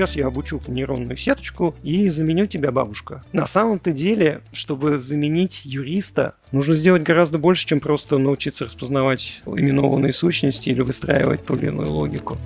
сейчас я обучу нейронную сеточку и заменю тебя, бабушка. На самом-то деле, чтобы заменить юриста, нужно сделать гораздо больше, чем просто научиться распознавать именованные сущности или выстраивать ту или иную логику.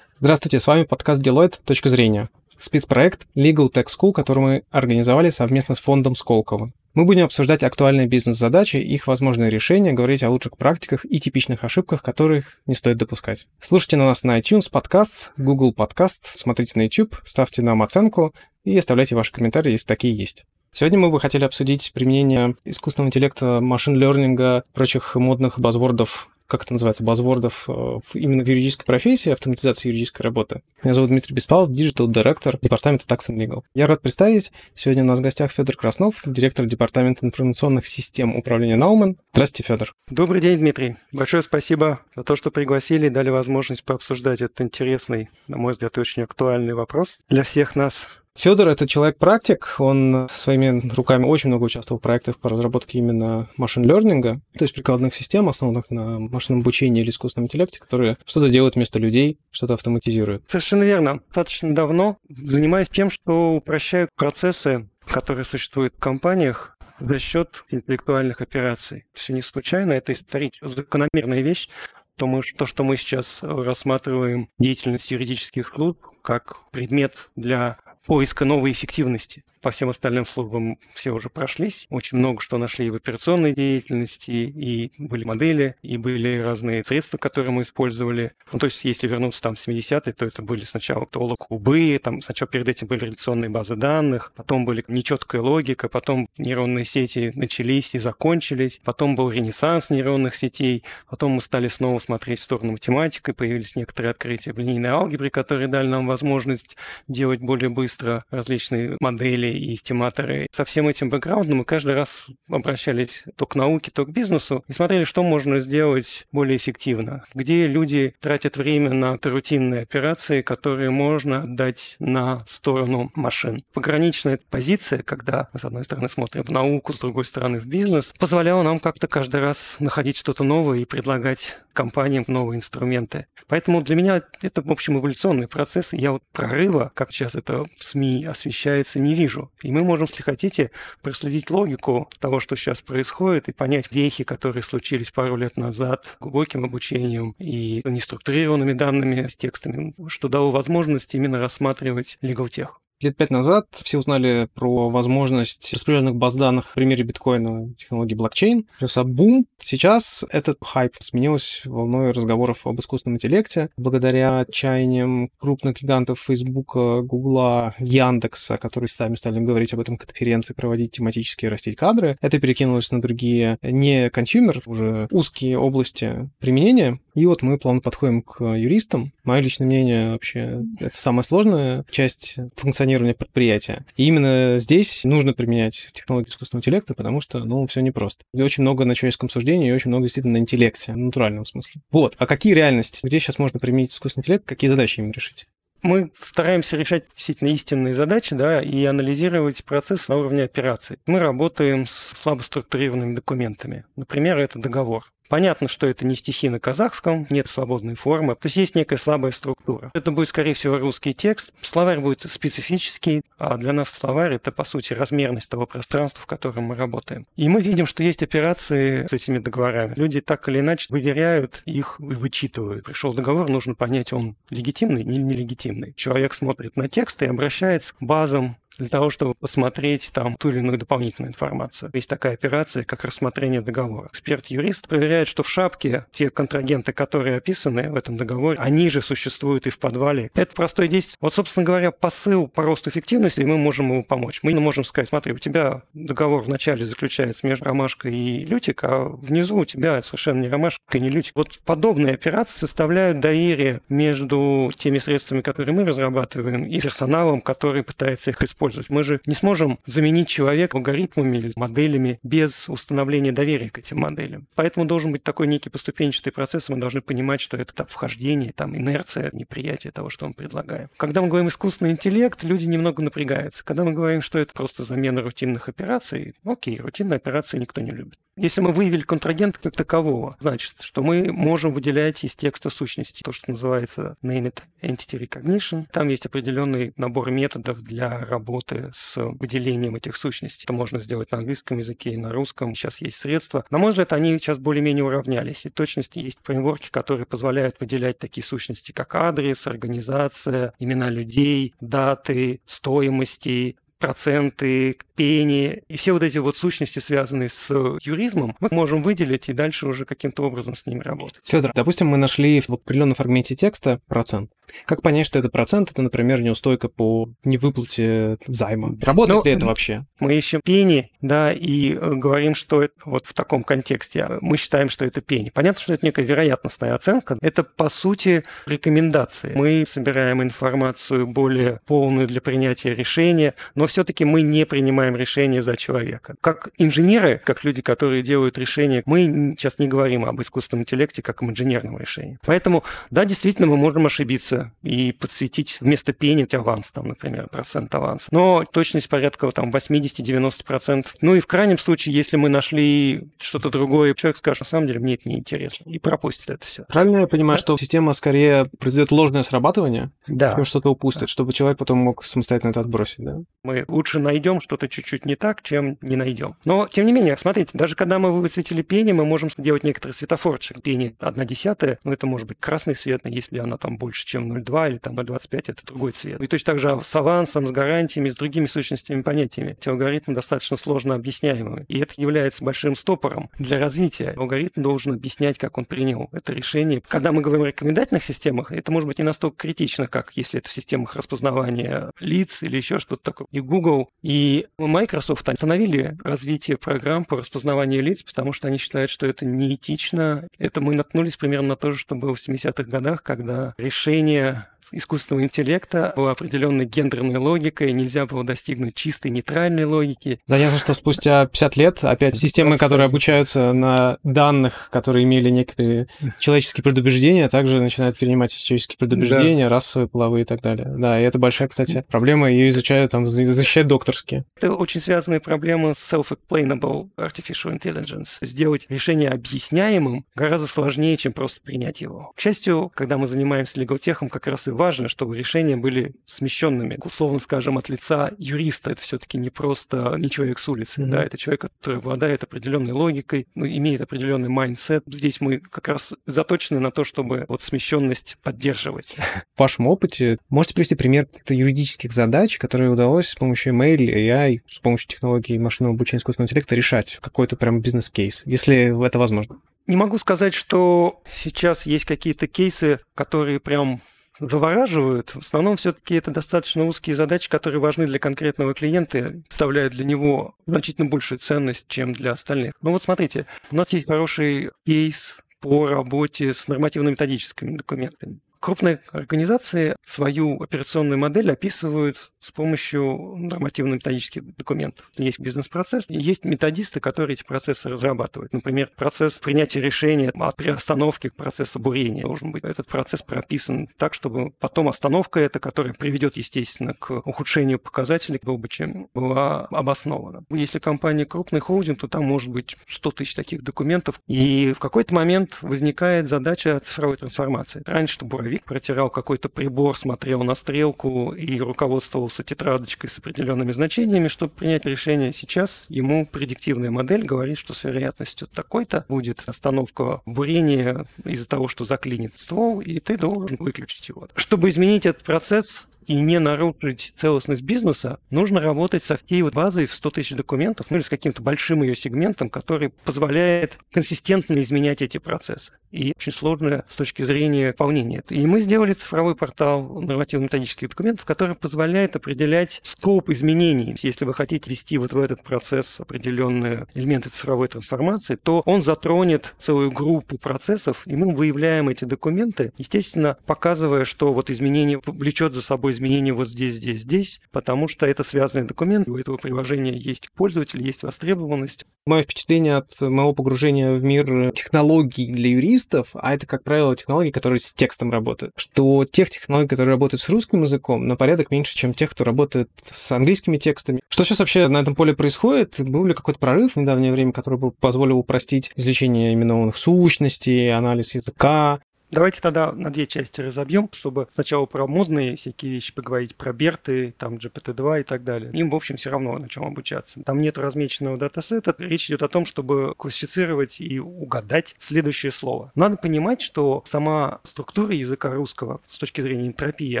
Здравствуйте, с вами подкаст Deloitte «Точка зрения». Спецпроект Legal Tech School, который мы организовали совместно с фондом Сколково. Мы будем обсуждать актуальные бизнес-задачи, их возможные решения, говорить о лучших практиках и типичных ошибках, которых не стоит допускать. Слушайте на нас на iTunes, подкаст, Google Podcast, смотрите на YouTube, ставьте нам оценку и оставляйте ваши комментарии, если такие есть. Сегодня мы бы хотели обсудить применение искусственного интеллекта, machine learning а, прочих модных buzzword ов как это называется, buzzword ов э, именно в юридической профессии, автоматизации юридической работы. Меня зовут Дмитрий Беспалов, digital директор департамента Tax and Legal. Я рад представить, сегодня у нас в гостях Федор Краснов, директор департамента информационных систем управления Naumen. Здравствуйте, Федор. Добрый день, Дмитрий. Большое спасибо за то, что пригласили и дали возможность пообсуждать этот интересный, на мой взгляд, очень актуальный вопрос для всех нас. Федор — это человек-практик, он своими руками очень много участвовал в проектах по разработке именно машин-лернинга, то есть прикладных систем, основанных на машинном обучении или искусственном интеллекте, которые что-то делают вместо людей, что-то автоматизируют. Совершенно верно. Достаточно давно занимаюсь тем, что упрощаю процессы, которые существуют в компаниях, за счет интеллектуальных операций. Все не случайно, это исторически закономерная вещь, то, мы, то, что мы сейчас рассматриваем деятельность юридических служб как предмет для поиска новой эффективности. По всем остальным службам все уже прошлись. Очень много что нашли в операционной деятельности, и были модели, и были разные средства, которые мы использовали. Ну, то есть, если вернуться там в 70-е, то это были сначала толокубы, там сначала перед этим были реляционные базы данных, потом были нечеткая логика, потом нейронные сети начались и закончились, потом был ренессанс нейронных сетей, потом мы стали снова смотреть в сторону математики, появились некоторые открытия в линейной алгебре, которые дали нам возможность делать более быстро различные модели и эстиматоры. Со всем этим бэкграундом мы каждый раз обращались то к науке, то к бизнесу и смотрели, что можно сделать более эффективно. Где люди тратят время на рутинные операции, которые можно отдать на сторону машин. Пограничная позиция, когда мы, с одной стороны, смотрим в науку, с другой стороны, в бизнес, позволяла нам как-то каждый раз находить что-то новое и предлагать компаниям новые инструменты. Поэтому для меня это, в общем, эволюционный процесс. Я вот прорыва, как сейчас это в СМИ освещается, не вижу вижу. И мы можем, если хотите, проследить логику того, что сейчас происходит, и понять вехи, которые случились пару лет назад глубоким обучением и неструктурированными данными с текстами, что дало возможность именно рассматривать legal tech. Лет пять назад все узнали про возможность распределенных баз данных в примере биткоина технологии блокчейн. Начался бум. Сейчас этот хайп сменился волной разговоров об искусственном интеллекте. Благодаря отчаяниям крупных гигантов Фейсбука, Гугла, Яндекса, которые сами стали говорить об этом конференции, проводить тематические, растить кадры, это перекинулось на другие не consumer, уже узкие области применения. И вот мы плавно подходим к юристам. Мое личное мнение вообще это самая сложная часть функционирования предприятия. И именно здесь нужно применять технологию искусственного интеллекта, потому что, ну, все непросто. И очень много на человеческом суждении, и очень много действительно на интеллекте, в натуральном смысле. Вот. А какие реальности? Где сейчас можно применить искусственный интеллект? Какие задачи им решить? мы стараемся решать действительно истинные задачи, да, и анализировать процесс на уровне операций. Мы работаем с слабо структурированными документами. Например, это договор. Понятно, что это не стихи на казахском, нет свободной формы, то есть есть некая слабая структура. Это будет, скорее всего, русский текст. Словарь будет специфический, а для нас словарь – это, по сути, размерность того пространства, в котором мы работаем. И мы видим, что есть операции с этими договорами. Люди так или иначе выверяют их и вычитывают. Пришел договор, нужно понять, он легитимный или нелегитимный. Человек смотрит на текст и обращается к базам для того, чтобы посмотреть там ту или иную дополнительную информацию. Есть такая операция, как рассмотрение договора. Эксперт-юрист проверяет, что в шапке те контрагенты, которые описаны в этом договоре, они же существуют и в подвале. Это простое действие. Вот, собственно говоря, посыл по росту эффективности, и мы можем ему помочь. Мы можем сказать, смотри, у тебя договор вначале заключается между ромашкой и лютик, а внизу у тебя совершенно не ромашка и не лютик. Вот подобные операции составляют доверие между теми средствами, которые мы разрабатываем, и персоналом, который пытается их использовать использовать. Мы же не сможем заменить человека алгоритмами или моделями без установления доверия к этим моделям. Поэтому должен быть такой некий поступенчатый процесс, мы должны понимать, что это там, вхождение, там, инерция, неприятие того, что мы предлагаем. Когда мы говорим искусственный интеллект, люди немного напрягаются. Когда мы говорим, что это просто замена рутинных операций, окей, рутинные операции никто не любит. Если мы выявили контрагента как такового, значит, что мы можем выделять из текста сущности то, что называется Named Entity Recognition. Там есть определенный набор методов для работы с выделением этих сущностей. Это можно сделать на английском языке и на русском. Сейчас есть средства. На мой взгляд, они сейчас более-менее уравнялись. И точности есть фреймворки, которые позволяют выделять такие сущности, как адрес, организация, имена людей, даты, стоимости, проценты, пени и все вот эти вот сущности, связанные с юризмом, мы можем выделить и дальше уже каким-то образом с ними работать. Федор, допустим, мы нашли в определенном фрагменте текста процент. Как понять, что это процент? Это, например, неустойка по невыплате займа. Работает Но, ли это вообще? Мы ищем пени, да, и э, говорим, что это вот в таком контексте. Мы считаем, что это пени. Понятно, что это некая вероятностная оценка. Это, по сути, рекомендации. Мы собираем информацию более полную для принятия решения, но все-таки мы не принимаем решение за человека. Как инженеры, как люди, которые делают решения, мы сейчас не говорим об искусственном интеллекте как об инженерном решении. Поэтому, да, действительно, мы можем ошибиться и подсветить вместо пени аванс, там, например, процент аванса. Но точность порядка там 80-90%. Ну и в крайнем случае, если мы нашли что-то другое, человек скажет, на самом деле, мне это не интересно, и пропустит это все. Правильно я понимаю, да? что система скорее произведет ложное срабатывание, да. чем что-то упустит, да. чтобы человек потом мог самостоятельно это отбросить, да? Мы лучше найдем что-то чуть-чуть не так, чем не найдем. Но, тем не менее, смотрите, даже когда мы высветили пени, мы можем делать некоторые светофорчик. Пени 1 десятая, ну это может быть красный свет, если она там больше, чем 0,2 или там 0,25, это другой цвет. И точно так же с авансом, с гарантиями, с другими сущностями, понятиями. Эти алгоритмы достаточно сложно объясняемые. И это является большим стопором для развития. Алгоритм должен объяснять, как он принял это решение. Когда мы говорим о рекомендательных системах, это может быть не настолько критично, как если это в системах распознавания лиц или еще что-то такое. И Google, и Microsoft остановили развитие программ по распознаванию лиц, потому что они считают, что это неэтично. Это мы наткнулись примерно на то же, что было в 70-х годах, когда решение искусственного интеллекта была определенной гендерной логикой, нельзя было достигнуть чистой нейтральной логики. Занятно, что спустя 50 лет опять системы, которые обучаются на данных, которые имели некоторые человеческие предубеждения, также начинают перенимать человеческие предубеждения, да. расовые, половые и так далее. Да, и это большая, кстати, проблема, ее изучают, там, защищают докторские. Это очень связанная проблема с self-explainable artificial intelligence. Сделать решение объясняемым гораздо сложнее, чем просто принять его. К счастью, когда мы занимаемся legal tech ом, как раз и важно, чтобы решения были смещенными, условно скажем, от лица юриста. Это все-таки не просто не человек с улицы, mm-hmm. да, это человек, который обладает определенной логикой, ну, имеет определенный mindset. Здесь мы как раз заточены на то, чтобы вот смещенность поддерживать. В вашем опыте можете привести пример каких-то юридических задач, которые удалось с помощью ML, AI, с помощью технологий машинного обучения искусственного интеллекта решать какой-то прям бизнес-кейс, если это возможно? Не могу сказать, что сейчас есть какие-то кейсы, которые прям завораживают. В основном все-таки это достаточно узкие задачи, которые важны для конкретного клиента, представляют для него значительно большую ценность, чем для остальных. Ну вот смотрите, у нас есть хороший кейс по работе с нормативно-методическими документами. Крупные организации свою операционную модель описывают с помощью нормативно-методических документов. Есть бизнес-процесс, есть методисты, которые эти процессы разрабатывают. Например, процесс принятия решения от приостановки к процессу бурения должен быть. Этот процесс прописан так, чтобы потом остановка эта, которая приведет, естественно, к ухудшению показателей, чем была обоснована. Если компания крупный холдинг, то там может быть 100 тысяч таких документов. И в какой-то момент возникает задача цифровой трансформации. Раньше, чтобы Вик протирал какой-то прибор, смотрел на стрелку и руководствовался тетрадочкой с определенными значениями, чтобы принять решение. Сейчас ему предиктивная модель говорит, что с вероятностью такой-то будет остановка бурения из-за того, что заклинит ствол, и ты должен выключить его. Чтобы изменить этот процесс, и не нарушить целостность бизнеса, нужно работать со всей вот базой в 100 тысяч документов, ну или с каким-то большим ее сегментом, который позволяет консистентно изменять эти процессы. И очень сложно с точки зрения выполнения. И мы сделали цифровой портал нормативно-методических документов, который позволяет определять скоп изменений. Если вы хотите ввести вот в этот процесс определенные элементы цифровой трансформации, то он затронет целую группу процессов, и мы выявляем эти документы, естественно, показывая, что вот изменение влечет за собой изменения вот здесь, здесь, здесь, потому что это связанный документ, у этого приложения есть пользователь, есть востребованность. Мое впечатление от моего погружения в мир технологий для юристов, а это, как правило, технологии, которые с текстом работают, что тех технологий, которые работают с русским языком, на порядок меньше, чем тех, кто работает с английскими текстами. Что сейчас вообще на этом поле происходит? Был ли какой-то прорыв в недавнее время, который бы позволил упростить изучение именованных сущностей, анализ языка, Давайте тогда на две части разобьем, чтобы сначала про модные всякие вещи поговорить, про Берты, там GPT-2 и так далее. Им, в общем, все равно на чем обучаться. Там нет размеченного датасета. Речь идет о том, чтобы классифицировать и угадать следующее слово. Надо понимать, что сама структура языка русского с точки зрения энтропии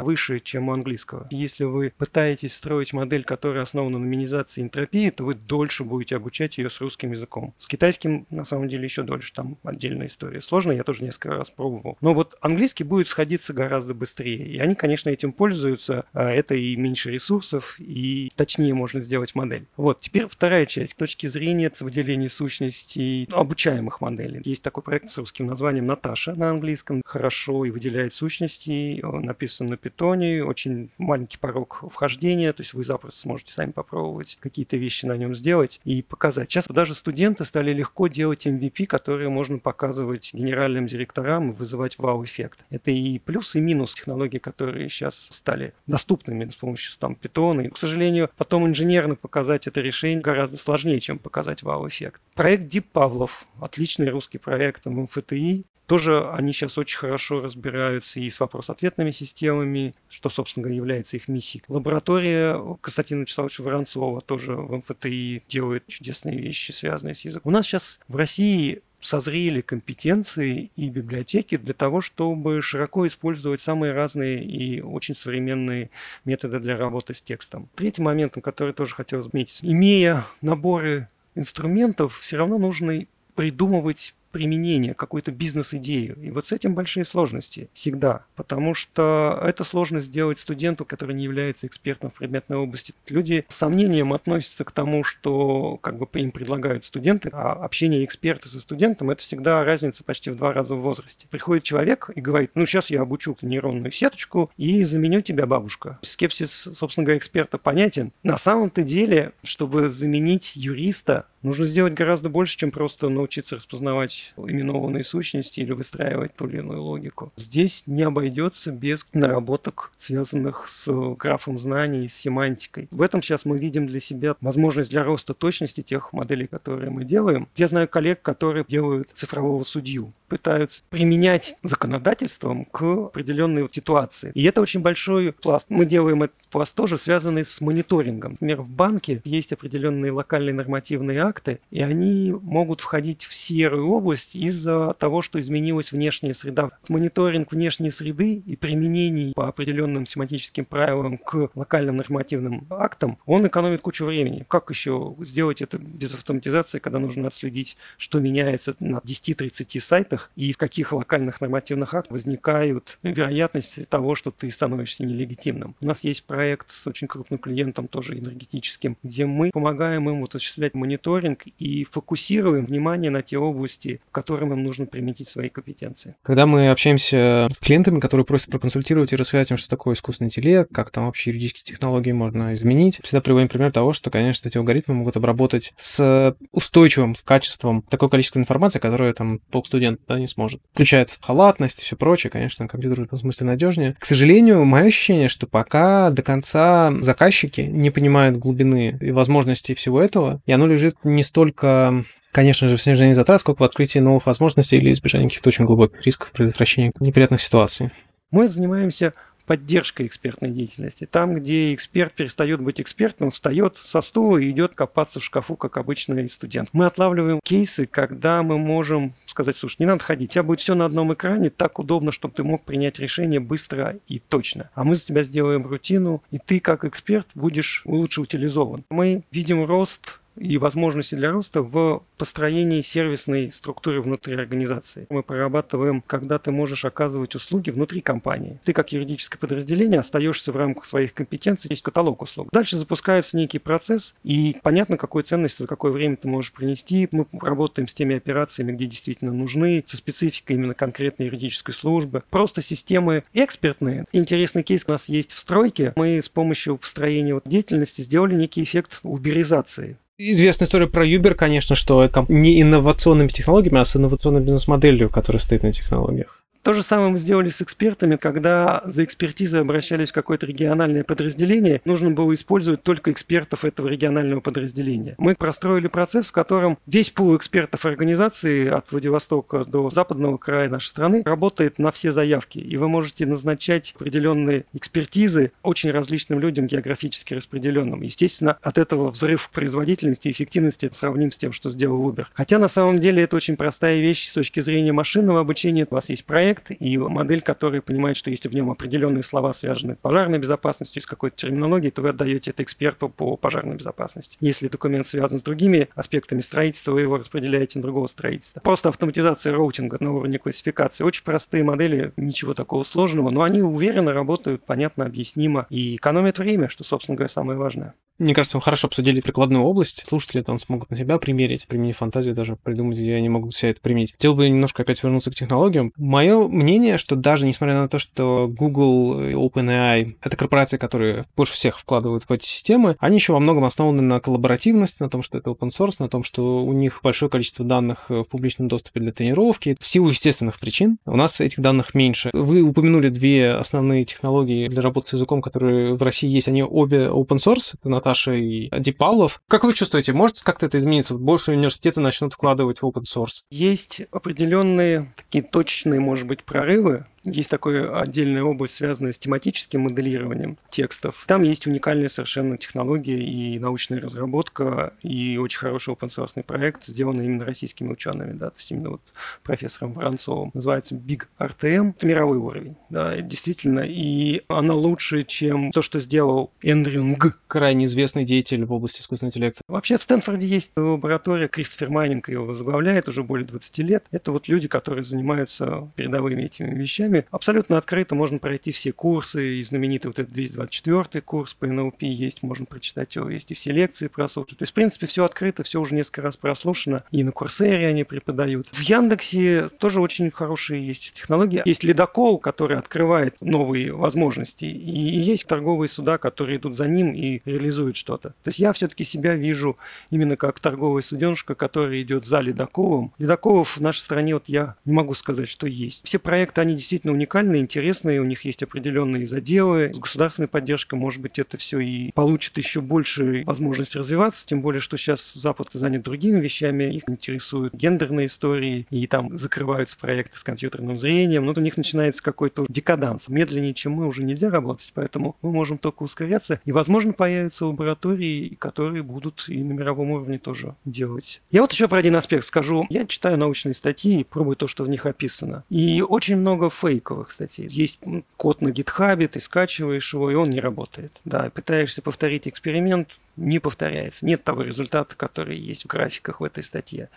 выше, чем у английского. Если вы пытаетесь строить модель, которая основана на минимизации энтропии, то вы дольше будете обучать ее с русским языком. С китайским, на самом деле, еще дольше. Там отдельная история. Сложно, я тоже несколько раз пробовал. Но вот английский будет сходиться гораздо быстрее. И они, конечно, этим пользуются. А это и меньше ресурсов, и точнее можно сделать модель. Вот, теперь вторая часть. С точки зрения выделения сущностей ну, обучаемых моделей. Есть такой проект с русским названием Наташа на английском. Хорошо и выделяет сущности. Он написан на питоне. Очень маленький порог вхождения. То есть вы запросто сможете сами попробовать какие-то вещи на нем сделать и показать. Сейчас даже студенты стали легко делать MVP, которые можно показывать генеральным директорам и вызывать создавать вау-эффект. Это и плюс, и минус технологий, которые сейчас стали доступными с помощью там питона. И, к сожалению, потом инженерно показать это решение гораздо сложнее, чем показать вау-эффект. Проект Deep Pavlov, отличный русский проект в МФТИ, тоже они сейчас очень хорошо разбираются и с вопрос-ответными системами, что, собственно говоря, является их миссией. Лаборатория Константина Вячеславовича Воронцова тоже в МФТИ делает чудесные вещи, связанные с языком. У нас сейчас в России созрели компетенции и библиотеки для того, чтобы широко использовать самые разные и очень современные методы для работы с текстом. Третий момент, который тоже хотел отметить. Имея наборы инструментов, все равно нужно придумывать применение, какую-то бизнес-идею. И вот с этим большие сложности всегда, потому что это сложно сделать студенту, который не является экспертом в предметной области. Люди с сомнением относятся к тому, что как бы им предлагают студенты, а общение эксперта со студентом это всегда разница почти в два раза в возрасте. Приходит человек и говорит, ну сейчас я обучу нейронную сеточку и заменю тебя бабушка. Скепсис, собственно говоря, эксперта понятен. На самом-то деле, чтобы заменить юриста, нужно сделать гораздо больше, чем просто научиться распознавать именованные сущности или выстраивать ту или иную логику. Здесь не обойдется без наработок, связанных с графом знаний, с семантикой. В этом сейчас мы видим для себя возможность для роста точности тех моделей, которые мы делаем. Я знаю коллег, которые делают цифрового судью, пытаются применять законодательством к определенной ситуации. И это очень большой пласт. Мы делаем этот пласт тоже связанный с мониторингом. Например, в банке есть определенные локальные нормативные акты, и они могут входить в серую область, область из-за того, что изменилась внешняя среда. Мониторинг внешней среды и применений по определенным семантическим правилам к локальным нормативным актам, он экономит кучу времени. Как еще сделать это без автоматизации, когда нужно отследить, что меняется на 10-30 сайтах и в каких локальных нормативных актах возникают вероятности того, что ты становишься нелегитимным. У нас есть проект с очень крупным клиентом, тоже энергетическим, где мы помогаем им вот осуществлять мониторинг и фокусируем внимание на те области, которым им нужно применить свои компетенции. Когда мы общаемся с клиентами, которые просят проконсультировать и рассказать им, что такое искусственный интеллект, как там вообще юридические технологии можно изменить, всегда приводим пример того, что, конечно, эти алгоритмы могут обработать с устойчивым с качеством такое количество информации, которое там полстудент да, не сможет. Включается халатность и все прочее, конечно, компьютер в этом смысле надежнее. К сожалению, мое ощущение, что пока до конца заказчики не понимают глубины и возможностей всего этого, и оно лежит не столько конечно же, в снижении затрат, сколько в открытии новых возможностей или избежании каких-то очень глубоких рисков, предотвращения неприятных ситуаций. Мы занимаемся поддержкой экспертной деятельности. Там, где эксперт перестает быть экспертом, встает со стула и идет копаться в шкафу, как обычный студент. Мы отлавливаем кейсы, когда мы можем сказать, слушай, не надо ходить, у тебя будет все на одном экране, так удобно, чтобы ты мог принять решение быстро и точно. А мы за тебя сделаем рутину, и ты как эксперт будешь лучше утилизован. Мы видим рост и возможности для роста в построении сервисной структуры внутри организации. Мы прорабатываем, когда ты можешь оказывать услуги внутри компании. Ты как юридическое подразделение остаешься в рамках своих компетенций, есть каталог услуг. Дальше запускается некий процесс, и понятно, какую ценность за какое время ты можешь принести. Мы работаем с теми операциями, где действительно нужны, со спецификой именно конкретной юридической службы. Просто системы экспертные. Интересный кейс у нас есть в стройке. Мы с помощью построения вот деятельности сделали некий эффект уберизации. Известная история про Uber, конечно, что это не инновационными технологиями, а с инновационной бизнес-моделью, которая стоит на технологиях. То же самое мы сделали с экспертами, когда за экспертизой обращались в какое-то региональное подразделение, нужно было использовать только экспертов этого регионального подразделения. Мы простроили процесс, в котором весь пул экспертов организации от Владивостока до западного края нашей страны работает на все заявки, и вы можете назначать определенные экспертизы очень различным людям, географически распределенным. Естественно, от этого взрыв производительности и эффективности сравним с тем, что сделал Uber. Хотя на самом деле это очень простая вещь с точки зрения машинного обучения. У вас есть проект, проект и модель, которая понимает, что если в нем определенные слова связаны с пожарной безопасностью, с какой-то терминологией, то вы отдаете это эксперту по пожарной безопасности. Если документ связан с другими аспектами строительства, вы его распределяете на другого строительства. Просто автоматизация роутинга на уровне классификации. Очень простые модели, ничего такого сложного, но они уверенно работают, понятно, объяснимо и экономят время, что, собственно говоря, самое важное. Мне кажется, мы хорошо обсудили прикладную область. Слушатели там смогут на себя примерить, применить фантазию, даже придумать, где они могут все это применить. Хотел бы немножко опять вернуться к технологиям. Мое мнение, что даже несмотря на то, что Google и OpenAI — это корпорации, которые больше всех вкладывают в эти системы, они еще во многом основаны на коллаборативности, на том, что это open source, на том, что у них большое количество данных в публичном доступе для тренировки. В силу естественных причин у нас этих данных меньше. Вы упомянули две основные технологии для работы с языком, которые в России есть. Они обе open source. Это Наташи и Дипалов. Как вы чувствуете, может как-то это измениться? Больше университеты начнут вкладывать в open source? Есть определенные такие точные, может быть, прорывы есть такая отдельная область, связанная с тематическим моделированием текстов. Там есть уникальная совершенно технология и научная разработка, и очень хороший open source проект, сделанный именно российскими учеными, да, то есть именно вот профессором Воронцовым. Называется Big RTM. Это мировой уровень, да, действительно. И она лучше, чем то, что сделал Эндрю Нг. Крайне известный деятель в области искусственного интеллекта. Вообще в Стэнфорде есть лаборатория, Кристофер Майнинг его возглавляет уже более 20 лет. Это вот люди, которые занимаются передовыми этими вещами, программе абсолютно открыто можно пройти все курсы, и знаменитый вот этот 224 курс по NLP есть, можно прочитать его, есть и все лекции прослушать. То есть, в принципе, все открыто, все уже несколько раз прослушано, и на Курсере они преподают. В Яндексе тоже очень хорошие есть технологии. Есть ледокол, который открывает новые возможности, и есть торговые суда, которые идут за ним и реализуют что-то. То есть я все-таки себя вижу именно как торговая суденышка, которая идет за ледоколом. Ледоколов в нашей стране вот я не могу сказать, что есть. Все проекты, они действительно действительно уникальные, интересные, у них есть определенные заделы. С государственной поддержкой, может быть, это все и получит еще больше возможность развиваться, тем более, что сейчас Запад занят другими вещами, их интересуют гендерные истории, и там закрываются проекты с компьютерным зрением, но у них начинается какой-то декаданс. Медленнее, чем мы, уже нельзя работать, поэтому мы можем только ускоряться, и, возможно, появятся лаборатории, которые будут и на мировом уровне тоже делать. Я вот еще про один аспект скажу. Я читаю научные статьи и пробую то, что в них описано. И очень много фейк фейковых статей. Есть код на гитхабе, ты скачиваешь его, и он не работает. Да, пытаешься повторить эксперимент, не повторяется. Нет того результата, который есть в графиках в этой статье.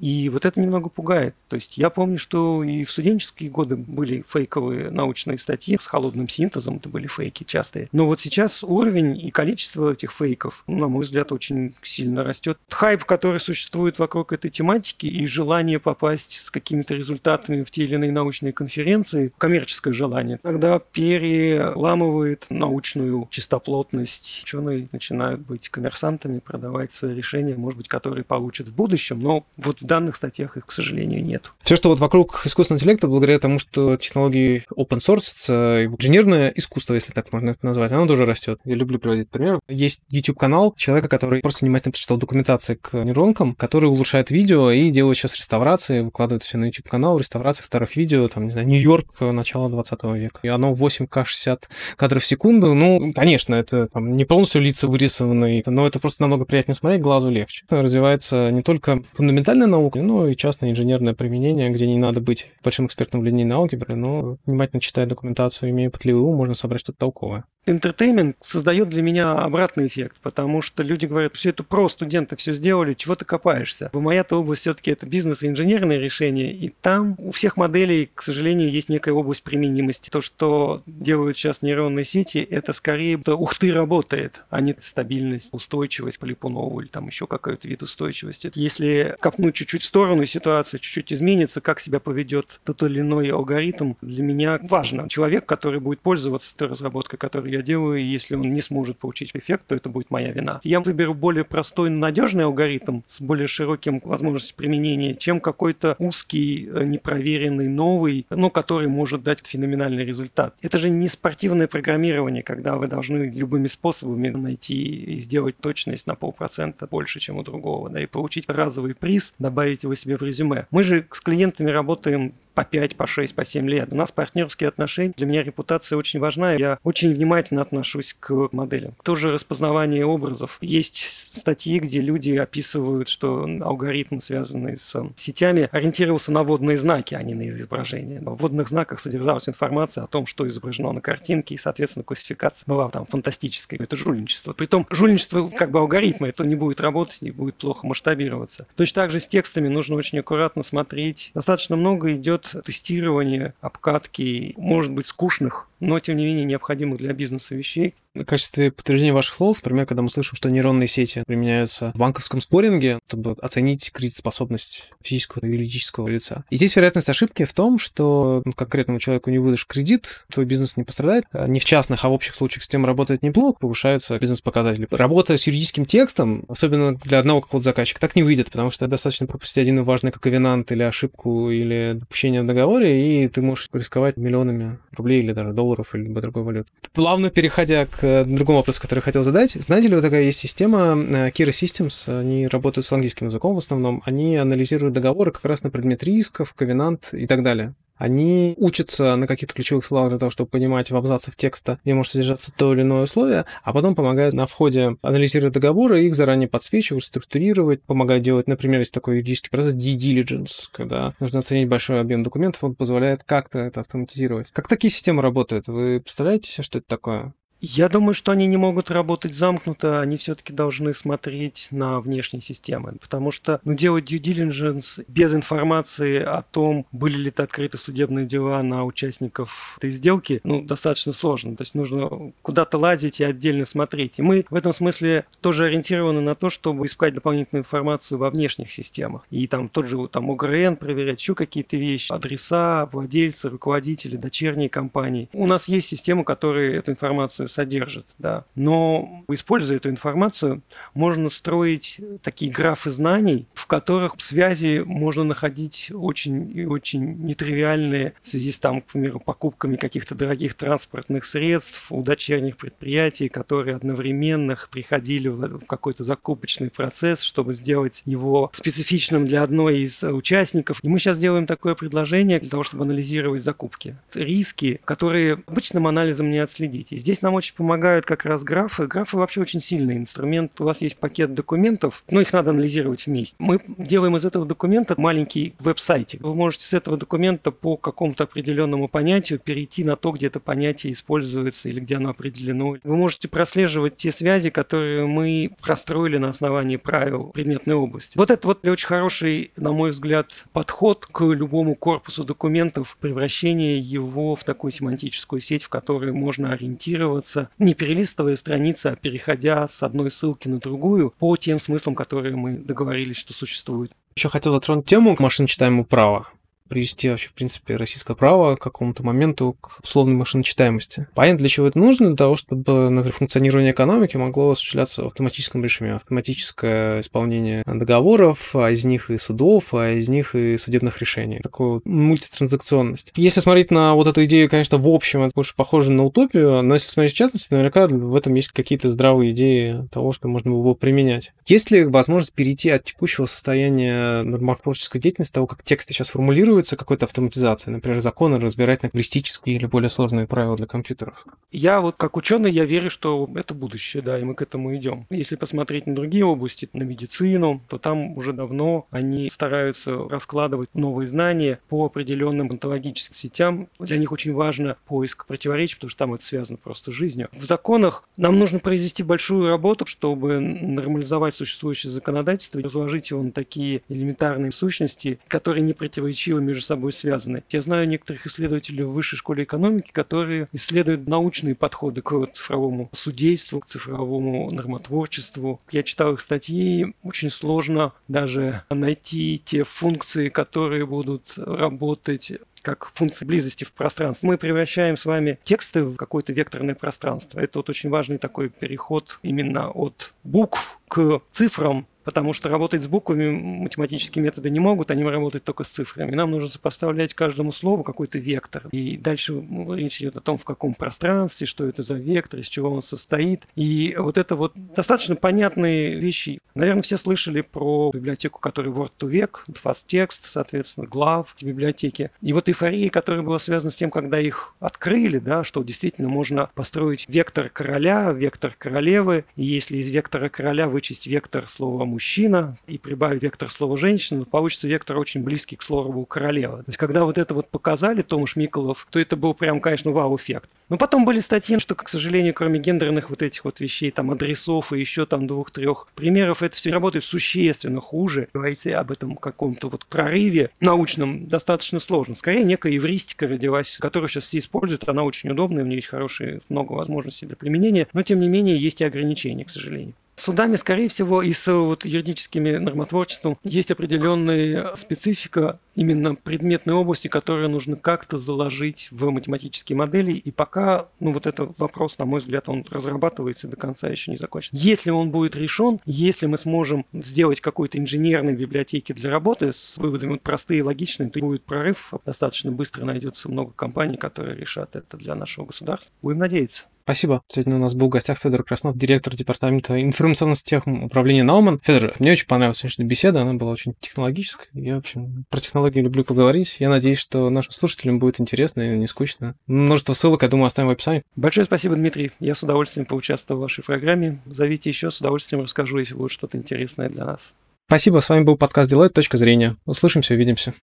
И вот это немного пугает. То есть я помню, что и в студенческие годы были фейковые научные статьи с холодным синтезом, это были фейки частые. Но вот сейчас уровень и количество этих фейков, на мой взгляд, очень сильно растет. Хайп, который существует вокруг этой тематики и желание попасть с какими-то результатами в те или иные научные конференции, коммерческое желание, тогда переламывает научную чистоплотность. Ученые начинают быть быть коммерсантами, продавать свои решения, может быть, которые получат в будущем, но вот в данных статьях их, к сожалению, нет. Все, что вот вокруг искусственного интеллекта, благодаря тому, что технологии open source, инженерное искусство, если так можно это назвать, оно тоже растет. Я люблю приводить пример. Есть YouTube-канал человека, который просто внимательно прочитал документации к нейронкам, который улучшает видео и делает сейчас реставрации, выкладывает все на YouTube-канал, реставрации старых видео, там, не знаю, Нью-Йорк начала 20 века. И оно 8К 60 кадров в секунду. Ну, конечно, это там, не полностью лица вырисованы стороны, но это просто намного приятнее смотреть, глазу легче. Развивается не только фундаментальная наука, но и частное инженерное применение, где не надо быть большим экспертом в линейной алгебре, но внимательно читая документацию, имея пытливый ум, можно собрать что-то толковое. Entertainment создает для меня обратный эффект, потому что люди говорят, все это про студенты все сделали, чего ты копаешься? Моя-то область все-таки это бизнес и инженерные решения, и там у всех моделей, к сожалению, есть некая область применимости. То, что делают сейчас нейронные сети, это скорее ух ты, работает, а не стабильность, устойчивость по Липунову или там еще какой-то вид устойчивости. Если копнуть чуть-чуть в сторону, ситуация чуть-чуть изменится, как себя поведет тот или иной алгоритм, для меня важно. Человек, который будет пользоваться той разработкой, которую я делаю, и если он не сможет получить эффект, то это будет моя вина. Я выберу более простой, надежный алгоритм с более широким возможностью применения, чем какой-то узкий, э, непроверенный, новый, но который может дать феноменальный результат. Это же не спортивное программирование, когда вы должны любыми способами найти и сделать точность на полпроцента больше, чем у другого, да, и получить разовый приз, добавить его себе в резюме. Мы же с клиентами работаем по 5, по 6, по 7 лет. У нас партнерские отношения. Для меня репутация очень важна. Я очень внимательно отношусь к моделям. Тоже распознавание образов. Есть статьи, где люди описывают, что алгоритм, связанный с сетями, ориентировался на водные знаки, а не на изображение. В водных знаках содержалась информация о том, что изображено на картинке, и, соответственно, классификация была там фантастической. Это жульничество. Притом жульничество как бы алгоритма, это не будет работать и будет плохо масштабироваться. Точно так же с текстами нужно очень аккуратно смотреть. Достаточно много идет тестирования, обкатки, может быть, скучных, но, тем не менее, необходимых для бизнеса вещей. В качестве подтверждения ваших слов, например, когда мы слышим, что нейронные сети применяются в банковском споринге, чтобы оценить кредитоспособность физического и юридического лица. И здесь вероятность ошибки в том, что ну, конкретному человеку не выдашь кредит, твой бизнес не пострадает. А не в частных, а в общих случаях система работает неплохо, повышается бизнес-показатели. Работа с юридическим текстом, особенно для одного какого-то заказчика, так не выйдет, потому что достаточно пропустить один важный как ковенант или ошибку, или допущение в договоре, и ты можешь рисковать миллионами рублей или даже долларов, или другой валют. Плавно переходя к к другому вопросу, который хотел задать. Знаете ли вы, такая есть система э, Kira Systems, они работают с английским языком в основном, они анализируют договоры как раз на предмет рисков, ковенант и так далее. Они учатся на каких-то ключевых словах для того, чтобы понимать в абзацах текста, где может содержаться то или иное условие, а потом помогают на входе анализировать договоры, их заранее подсвечивать, структурировать, помогают делать, например, есть такой юридический процесс due diligence, когда нужно оценить большой объем документов, он позволяет как-то это автоматизировать. Как такие системы работают? Вы представляете себе, что это такое? Я думаю, что они не могут работать замкнуто, они все-таки должны смотреть на внешние системы, потому что ну, делать due diligence без информации о том, были ли открыты судебные дела на участников этой сделки, ну, достаточно сложно. То есть нужно куда-то лазить и отдельно смотреть. И мы в этом смысле тоже ориентированы на то, чтобы искать дополнительную информацию во внешних системах. И там тот же там ОГРН проверять, еще какие-то вещи, адреса, владельцы, руководители, дочерние компании. У нас есть системы, которые эту информацию содержит. Да. Но используя эту информацию, можно строить такие графы знаний, в которых связи можно находить очень и очень нетривиальные в связи с, там, к примеру, покупками каких-то дорогих транспортных средств у дочерних предприятий, которые одновременно приходили в какой-то закупочный процесс, чтобы сделать его специфичным для одной из участников. И мы сейчас делаем такое предложение для того, чтобы анализировать закупки. Риски, которые обычным анализом не отследить. И здесь нам очень очень помогают как раз графы. Графы вообще очень сильный инструмент. У вас есть пакет документов, но их надо анализировать вместе. Мы делаем из этого документа маленький веб-сайтик. Вы можете с этого документа по какому-то определенному понятию перейти на то, где это понятие используется или где оно определено. Вы можете прослеживать те связи, которые мы простроили на основании правил предметной области. Вот это вот очень хороший, на мой взгляд, подход к любому корпусу документов, превращение его в такую семантическую сеть, в которой можно ориентироваться двигаться, не перелистывая страницы, а переходя с одной ссылки на другую по тем смыслам, которые мы договорились, что существуют. Еще хотел затронуть тему машиночитаемого права привести вообще, в принципе, российское право к какому-то моменту к условной машиночитаемости. Понятно, для чего это нужно? Для того, чтобы, например, функционирование экономики могло осуществляться в автоматическом режиме. Автоматическое исполнение договоров, а из них и судов, а из них и судебных решений. Такую мультитранзакционность. Если смотреть на вот эту идею, конечно, в общем, это больше похоже на утопию, но если смотреть в частности, наверняка в этом есть какие-то здравые идеи того, что можно было бы применять. Есть ли возможность перейти от текущего состояния нормотворческой деятельности, того, как тексты сейчас формулируют, планируется какой-то автоматизация, например, законы разбирать на кристические или более сложные правила для компьютеров? Я вот как ученый, я верю, что это будущее, да, и мы к этому идем. Если посмотреть на другие области, на медицину, то там уже давно они стараются раскладывать новые знания по определенным онтологическим сетям. Для них очень важно поиск противоречий, потому что там это связано просто с жизнью. В законах нам нужно произвести большую работу, чтобы нормализовать существующее законодательство и разложить его на такие элементарные сущности, которые не противоречиво между собой связаны. Я знаю некоторых исследователей в высшей школе экономики, которые исследуют научные подходы к цифровому судейству, к цифровому нормотворчеству. Я читал их статьи, очень сложно даже найти те функции, которые будут работать как функции близости в пространстве. Мы превращаем с вами тексты в какое-то векторное пространство. Это вот очень важный такой переход именно от букв к цифрам, потому что работать с буквами математические методы не могут, они работают только с цифрами. Нам нужно сопоставлять каждому слову какой-то вектор. И дальше ну, речь идет о том, в каком пространстве, что это за вектор, из чего он состоит. И вот это вот достаточно понятные вещи. Наверное, все слышали про библиотеку, которая Word to Vec, FastText, соответственно, GLAV, библиотеки. И вот эйфория, которая была связана с тем, когда их открыли, да, что действительно можно построить вектор короля, вектор королевы, и если из вектора короля вычесть вектор слова мужчина и прибавить вектор слова женщина, получится вектор очень близкий к слову королева. То есть, когда вот это вот показали Томаш Миколов, то это был прям, конечно, вау-эффект. Но потом были статьи, что, к сожалению, кроме гендерных вот этих вот вещей, там, адресов и еще там двух-трех примеров, это все работает существенно хуже. Говорить об этом каком-то вот прорыве научном достаточно сложно. Скорее, некая евристика родилась, которую сейчас все используют. Она очень удобная, у нее есть хорошие, много возможностей для применения. Но, тем не менее, есть и ограничения, к сожалению. Судами, скорее всего, и с вот, юридическими нормотворчеством есть определенная специфика именно предметной области, которую нужно как-то заложить в математические модели. И пока, ну вот этот вопрос, на мой взгляд, он разрабатывается до конца еще не закончен. Если он будет решен, если мы сможем сделать какой-то инженерной библиотеки для работы с выводами вот, простые и логичные, то будет прорыв. Достаточно быстро найдется много компаний, которые решат это для нашего государства. Будем надеяться. Спасибо. Сегодня у нас был в гостях Федор Краснов, директор департамента информационных технологий управления Науман. Федор, мне очень понравилась сегодняшняя беседа, она была очень технологическая. Я, в общем, про технологии люблю поговорить. Я надеюсь, что нашим слушателям будет интересно и не скучно. Множество ссылок, я думаю, оставим в описании. Большое спасибо, Дмитрий. Я с удовольствием поучаствовал в вашей программе. Зовите еще, с удовольствием расскажу, если будет что-то интересное для нас. Спасибо, с вами был подкаст «Делает точка зрения». Услышимся, увидимся.